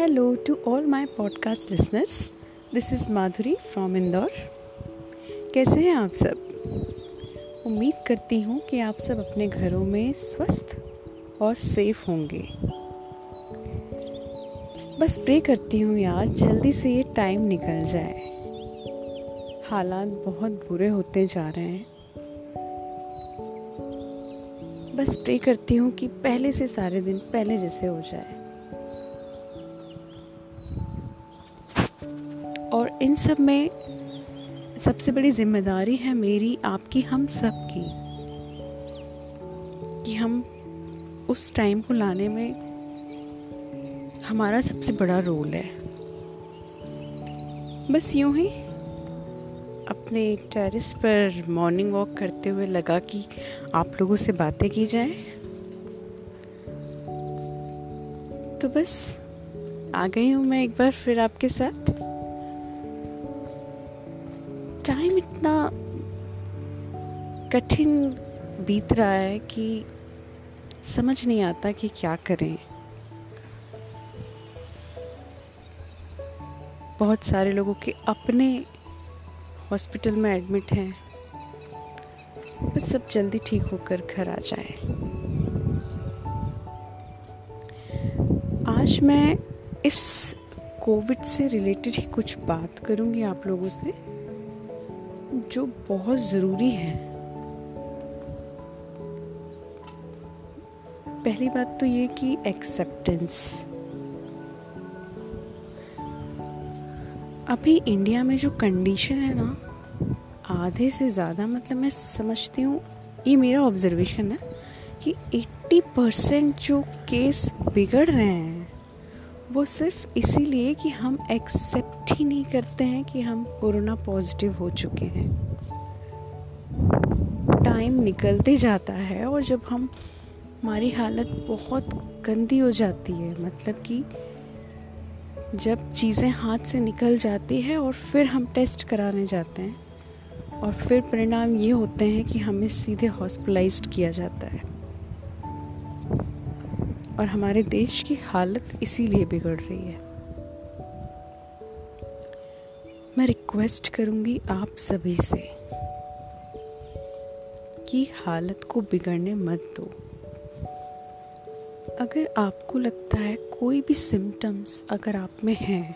Hello to all my podcast listeners. This is Madhuri from Indore कैसे हैं आप सब? उम्मीद करती हूँ कि आप सब अपने घरों में स्वस्थ और सेफ़ होंगे। बस प्रे करती हूँ यार, जल्दी से ये टाइम निकल जाए। हालात बहुत बुरे होते जा रहे हैं। बस प्रे करती हूँ कि पहले से सारे दिन पहले जैसे हो जाए। और इन सब में सबसे बड़ी ज़िम्मेदारी है मेरी आपकी, हम सब की कि हम उस टाइम को लाने में हमारा सबसे बड़ा रोल है। बस यूँ ही अपने टेरेस पर मॉर्निंग वॉक करते हुए लगा कि आप लोगों से बातें की जाए। तो बस आ गई हूँ मैं एक बार फिर आपके साथ। टाइम इतना कठिन बीत रहा है कि समझ नहीं आता कि क्या करें। बहुत सारे लोगों के अपने हॉस्पिटल में एडमिट हैं, बस सब जल्दी ठीक होकर घर आ जाए। आज मैं इस कोविड से रिलेटेड ही कुछ बात करूँगी आप लोगों से। जो बहुत ज़रूरी है। पहली बात तो ये कि एक्सेप्टेंस अभी इंडिया में जो कंडीशन है ना, आधे से ज़्यादा मतलब मैं समझती हूँ, ये मेरा ऑब्जर्वेशन है कि 80 परसेंट जो केस बिगड़ रहे हैं वो सिर्फ़ इसीलिए कि हम एक्सेप्ट ही नहीं करते हैं कि हम कोरोना पॉजिटिव हो चुके हैं। टाइम निकलते जाता है और जब हम, हमारी हालत बहुत गंदी हो जाती है मतलब कि जब चीज़ें हाथ से निकल जाती है और फिर हम टेस्ट कराने जाते हैं और फिर परिणाम ये होते हैं कि हमें सीधे हॉस्पिटलाइज किया जाता है। और हमारे देश की हालत इसीलिए बिगड़ रही है। मैं रिक्वेस्ट करूँगी आप सभी से कि हालत को बिगड़ने मत दो। अगर आपको लगता है कोई भी सिम्टम्स अगर आप में हैं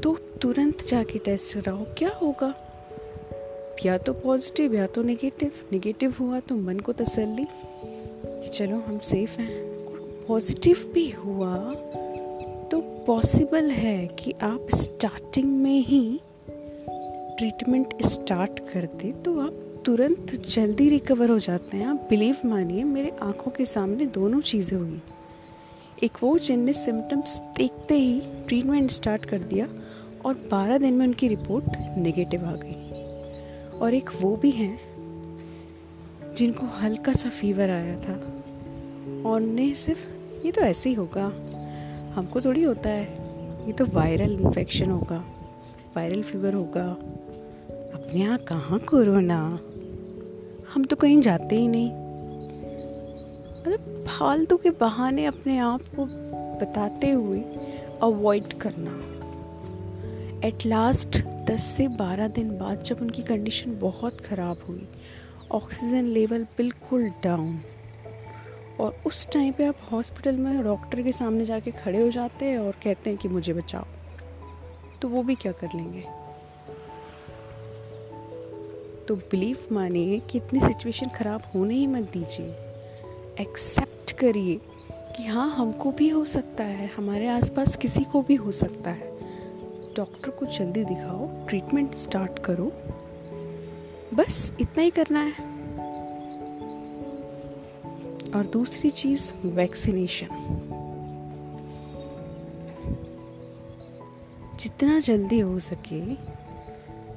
तो तुरंत जाके टेस्ट कराओ, क्या होगा? या तो पॉजिटिव या तो नेगेटिव नेगेटिव हुआ तो मन को तसल्ली। कि चलो, हम सेफ़ हैं। पॉजिटिव भी हुआ तो पॉसिबल है कि आप स्टार्टिंग में ही ट्रीटमेंट स्टार्ट कर दे तो आप तुरंत जल्दी रिकवर हो जाते हैं। आप बिलीव मानिए, मेरे आँखों के सामने दोनों चीज़ें हुई। एक वो जिनने सिम्टम्स देखते ही ट्रीटमेंट स्टार्ट कर दिया, और 12 दिन में उनकी रिपोर्ट नेगेटिव आ गई। और एक वो भी हैं, जिनको हल्का सा फीवर आया था। और ने सिर्फ़ ये तो ऐसे ही होगा। हमको थोड़ी होता है। ये तो वायरल इन्फेक्शन होगा वायरल फीवर होगा। अपने यहाँ कहाँ कोरोना? हम तो कहीं जाते ही नहीं। मतलब फालतू के बहाने अपने आप को बताते हुए अवॉइड करना। एट लास्ट 10 से 12 दिन बाद जब उनकी कंडीशन बहुत ख़राब हुई ऑक्सीजन लेवल बिल्कुल डाउन और उस टाइम पे आप हॉस्पिटल में डॉक्टर के सामने जाके खड़े हो जाते हैं और कहते हैं कि मुझे बचाओ। तो वो भी क्या कर लेंगे? तो बिलीव मानिए कि इतनी सिचुएशन ख़राब होने ही मत दीजिए। एक्सेप्ट करिए कि हाँ हमको भी हो सकता है, हमारे आसपास किसी को भी हो सकता है। डॉक्टर को जल्दी दिखाओ ट्रीटमेंट स्टार्ट करो। बस इतना ही करना है। और दूसरी चीज़ वैक्सीनेशन जितना जल्दी हो सके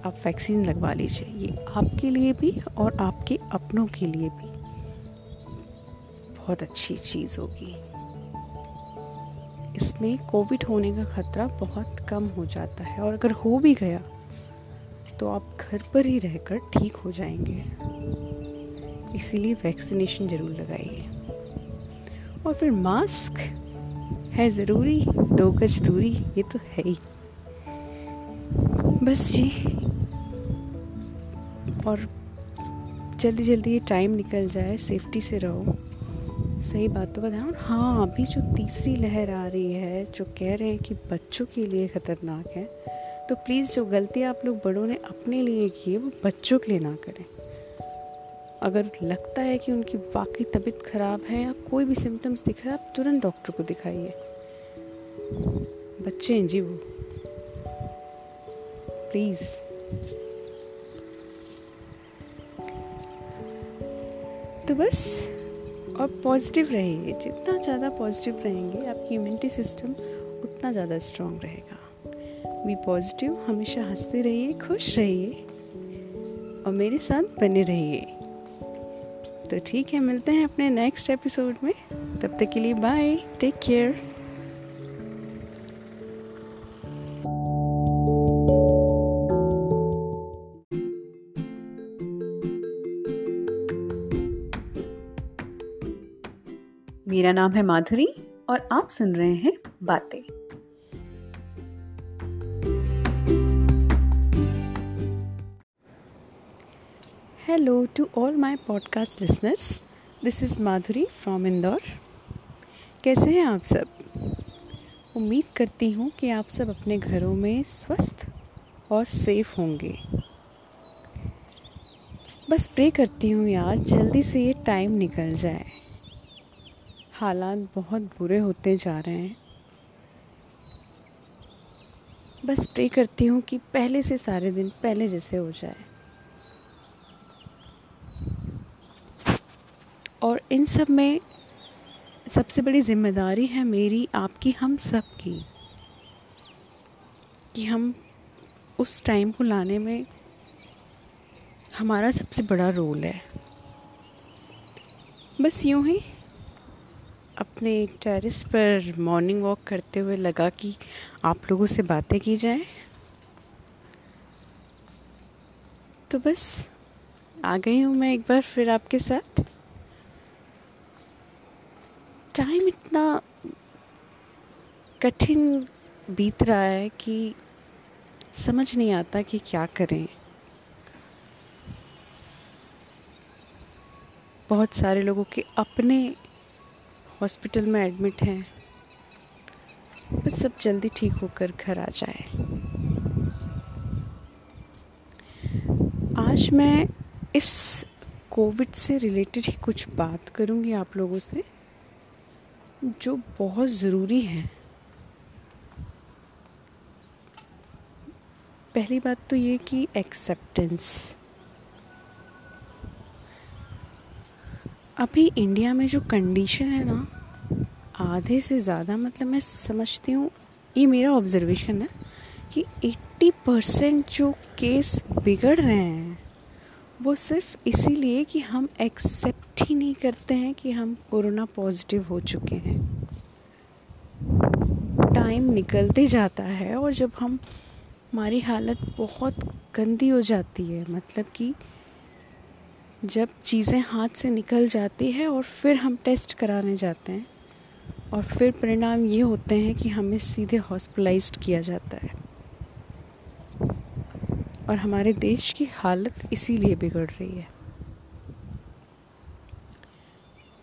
आप वैक्सीन लगवा लीजिए। ये आपके लिए भी और आपके अपनों के लिए भी बहुत अच्छी चीज़ होगी। इसमें कोविड होने का ख़तरा बहुत कम हो जाता है और अगर हो भी गया तो आप घर पर ही रहकर ठीक हो जाएँगे। इसीलिए वैक्सीनेशन ज़रूर लगाइए। और फिर मास्क है ज़रूरी, दो गज दूरी, ये तो है ही। बस जी। और जल्दी जल्दी ये टाइम निकल जाए सेफ्टी से रहो। सही बात तो बताऊँ हाँ अभी जो तीसरी लहर आ रही है, जो कह रहे हैं कि बच्चों के लिए ख़तरनाक है तो प्लीज़ जो गलती आप लोग बड़ों ने अपने लिए की है, वो बच्चों के लिए ना करें। अगर लगता है कि उनकी वाकई तबीयत ख़राब है या कोई भी सिम्टम्स दिख रहा है, आप तुरंत डॉक्टर को दिखाइए। बच्चे हैं जी वो। प्लीज़ तो बस और पॉजिटिव रहिए। जितना ज़्यादा पॉजिटिव रहेंगे, आपकी इम्यूनिटी सिस्टम उतना ज़्यादा स्ट्रॉन्ग रहेगा। बी पॉजिटिव हमेशा हँसते रहिए, खुश रहिए और मेरे साथ बने रहिए। तो ठीक है, मिलते हैं अपने नेक्स्ट एपिसोड में। तब तक के लिए बाय टेक केयर मेरा नाम है माधुरी और आप सुन रहे हैं बातें। Hello to all my podcast listeners this is Madhuri from Indore कैसे हैं आप सब? उम्मीद करती हूँ कि आप सब अपने घरों में स्वस्थ और सेफ़ होंगे। बस प्रे करती हूँ यार, जल्दी से ये टाइम निकल जाए। हालात बहुत बुरे होते जा रहे हैं। बस प्रे करती हूँ कि पहले से सारे दिन पहले जैसे हो जाए। और इन सब में सबसे बड़ी ज़िम्मेदारी है मेरी आपकी, हम सब की, कि हम उस टाइम को लाने में हमारा सबसे बड़ा रोल है। बस यूँ ही अपने टेरेस पर मॉर्निंग वॉक करते हुए लगा कि आप लोगों से बातें की जाएँ। तो बस आ गई हूँ मैं एक बार फिर आपके साथ। टाइम इतना कठिन बीत रहा है कि समझ नहीं आता कि क्या करें। बहुत सारे लोगों के अपने हॉस्पिटल में एडमिट हैं, बस सब जल्दी ठीक होकर घर आ जाए। आज मैं इस कोविड से रिलेटेड ही कुछ बात करूँगी आप लोगों से। जो बहुत ज़रूरी है। पहली बात तो ये कि एक्सेप्टेंस अभी इंडिया में जो कंडीशन है ना, आधे से ज़्यादा मतलब मैं समझती हूँ, ये मेरा ऑब्जर्वेशन है कि 80 परसेंट जो केस बिगड़ रहे हैं वो सिर्फ़ इसीलिए कि हम एक्सेप्ट ही नहीं करते हैं कि हम कोरोना पॉजिटिव हो चुके हैं। टाइम निकलते जाता है और जब हम, हमारी हालत बहुत गंदी हो जाती है मतलब कि जब चीज़ें हाथ से निकल जाती है और फिर हम टेस्ट कराने जाते हैं और फिर परिणाम ये होते हैं कि हमें सीधे हॉस्पिटलाइज्ड किया जाता है। और हमारे देश की हालत इसीलिए बिगड़ रही है।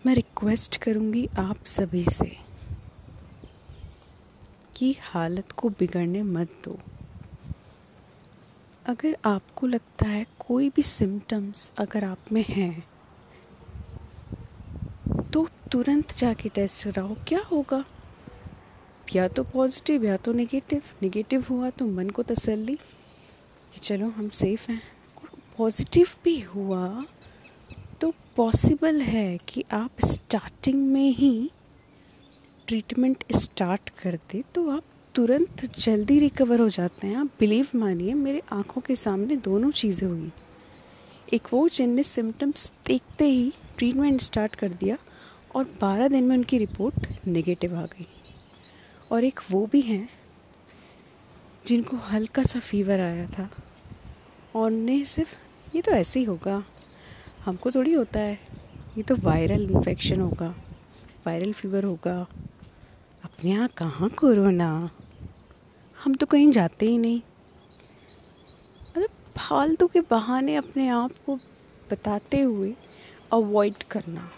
मैं रिक्वेस्ट करूँगी आप सभी से कि हालत को बिगड़ने मत दो। अगर आपको लगता है कोई भी सिम्टम्स अगर आप में हैं तो तुरंत जाके टेस्ट कराओ, क्या होगा? या तो पॉजिटिव या तो नेगेटिव नेगेटिव हुआ तो मन को तसल्ली। कि चलो, हम सेफ़ हैं। पॉजिटिव भी हुआ तो पॉसिबल है कि आप स्टार्टिंग में ही ट्रीटमेंट स्टार्ट कर दे तो आप तुरंत जल्दी रिकवर हो जाते हैं। आप बिलीव मानिए, मेरे आँखों के सामने दोनों चीज़ें हुई। एक वो जिनने सिम्टम्स देखते ही ट्रीटमेंट स्टार्ट कर दिया, और 12 दिन में उनकी रिपोर्ट नेगेटिव आ गई। और एक वो भी हैं, जिनको हल्का सा फीवर आया था। और ने सिर्फ़ ये तो ऐसे ही होगा। हमको थोड़ी होता है। ये तो वायरल इन्फेक्शन होगा वायरल फीवर होगा। अपने यहाँ कहाँ कोरोना हम तो कहीं जाते ही नहीं। मतलब फालतू के बहाने अपने आप को बताते हुए अवॉइड करना।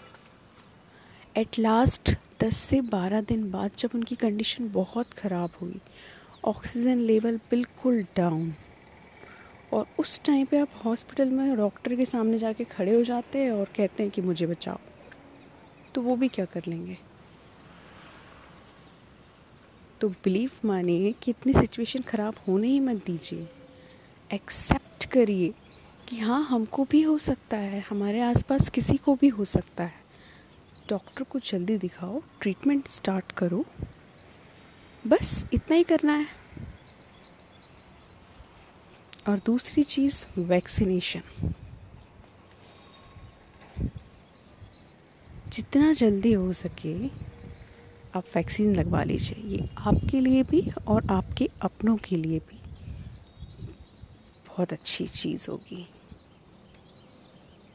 एट लास्ट दस से बारह दिन बाद जब उनकी कंडीशन बहुत ख़राब हुई ऑक्सीजन लेवल बिल्कुल डाउन और उस टाइम पे आप हॉस्पिटल में डॉक्टर के सामने जाके खड़े हो जाते हैं और कहते हैं कि मुझे बचाओ। तो वो भी क्या कर लेंगे? तो बिलीव मानिए कि इतनी सिचुएशन ख़राब होने ही मत दीजिए। एक्सेप्ट करिए कि हाँ हमको भी हो सकता है, हमारे आसपास किसी को भी हो सकता है। डॉक्टर को जल्दी दिखाओ ट्रीटमेंट स्टार्ट करो। बस इतना ही करना है। और दूसरी चीज़ वैक्सीनेशन जितना जल्दी हो सके आप वैक्सीन लगवा लीजिए। ये आपके लिए भी और आपके अपनों के लिए भी बहुत अच्छी चीज़ होगी।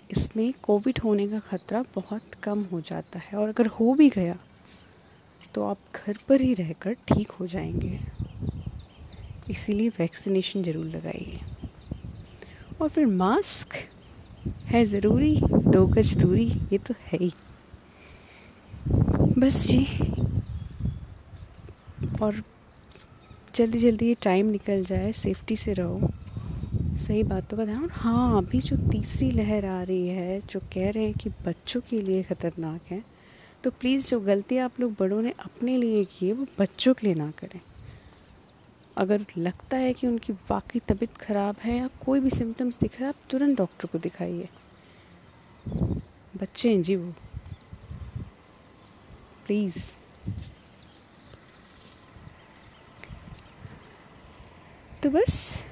इसमें कोविड होने का ख़तरा बहुत कम हो जाता है और अगर हो भी गया तो आप घर पर ही रहकर ठीक हो जाएँगे। इसीलिए वैक्सीनेशन ज़रूर लगाइए। और फिर मास्क है ज़रूरी, दो गज दूरी, ये तो है ही। बस जी। और जल्दी जल्दी ये टाइम निकल जाए, सेफ्टी से रहो। सही बातों का ध्यान। और हाँ अभी जो तीसरी लहर आ रही है, जो कह रहे हैं कि बच्चों के लिए ख़तरनाक है तो प्लीज़ जो गलती आप लोग बड़ों ने अपने लिए की है, वो बच्चों के लिए ना करें। अगर लगता है कि उनकी वाकई तबीयत ख़राब है या कोई भी सिम्टम्स दिख रहा है, आप तुरंत डॉक्टर को दिखाइए। बच्चे हैं जी वो। प्लीज़ तो बस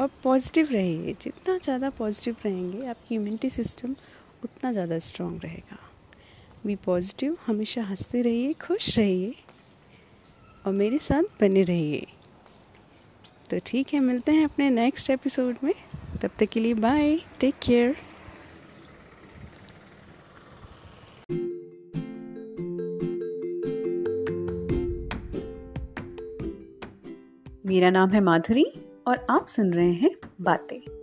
और पॉजिटिव रहिए। जितना ज़्यादा पॉजिटिव रहेंगे, आपकी इम्यूनिटी सिस्टम उतना ज़्यादा स्ट्रॉन्ग रहेगा। बी पॉजिटिव हमेशा हँसते रहिए, खुश रहिए और मेरे साथ बने रहिए। तो ठीक है, मिलते हैं अपने नेक्स्ट एपिसोड में। तब तक के लिए बाय टेक केयर मेरा नाम है माधुरी और आप सुन रहे हैं बातें।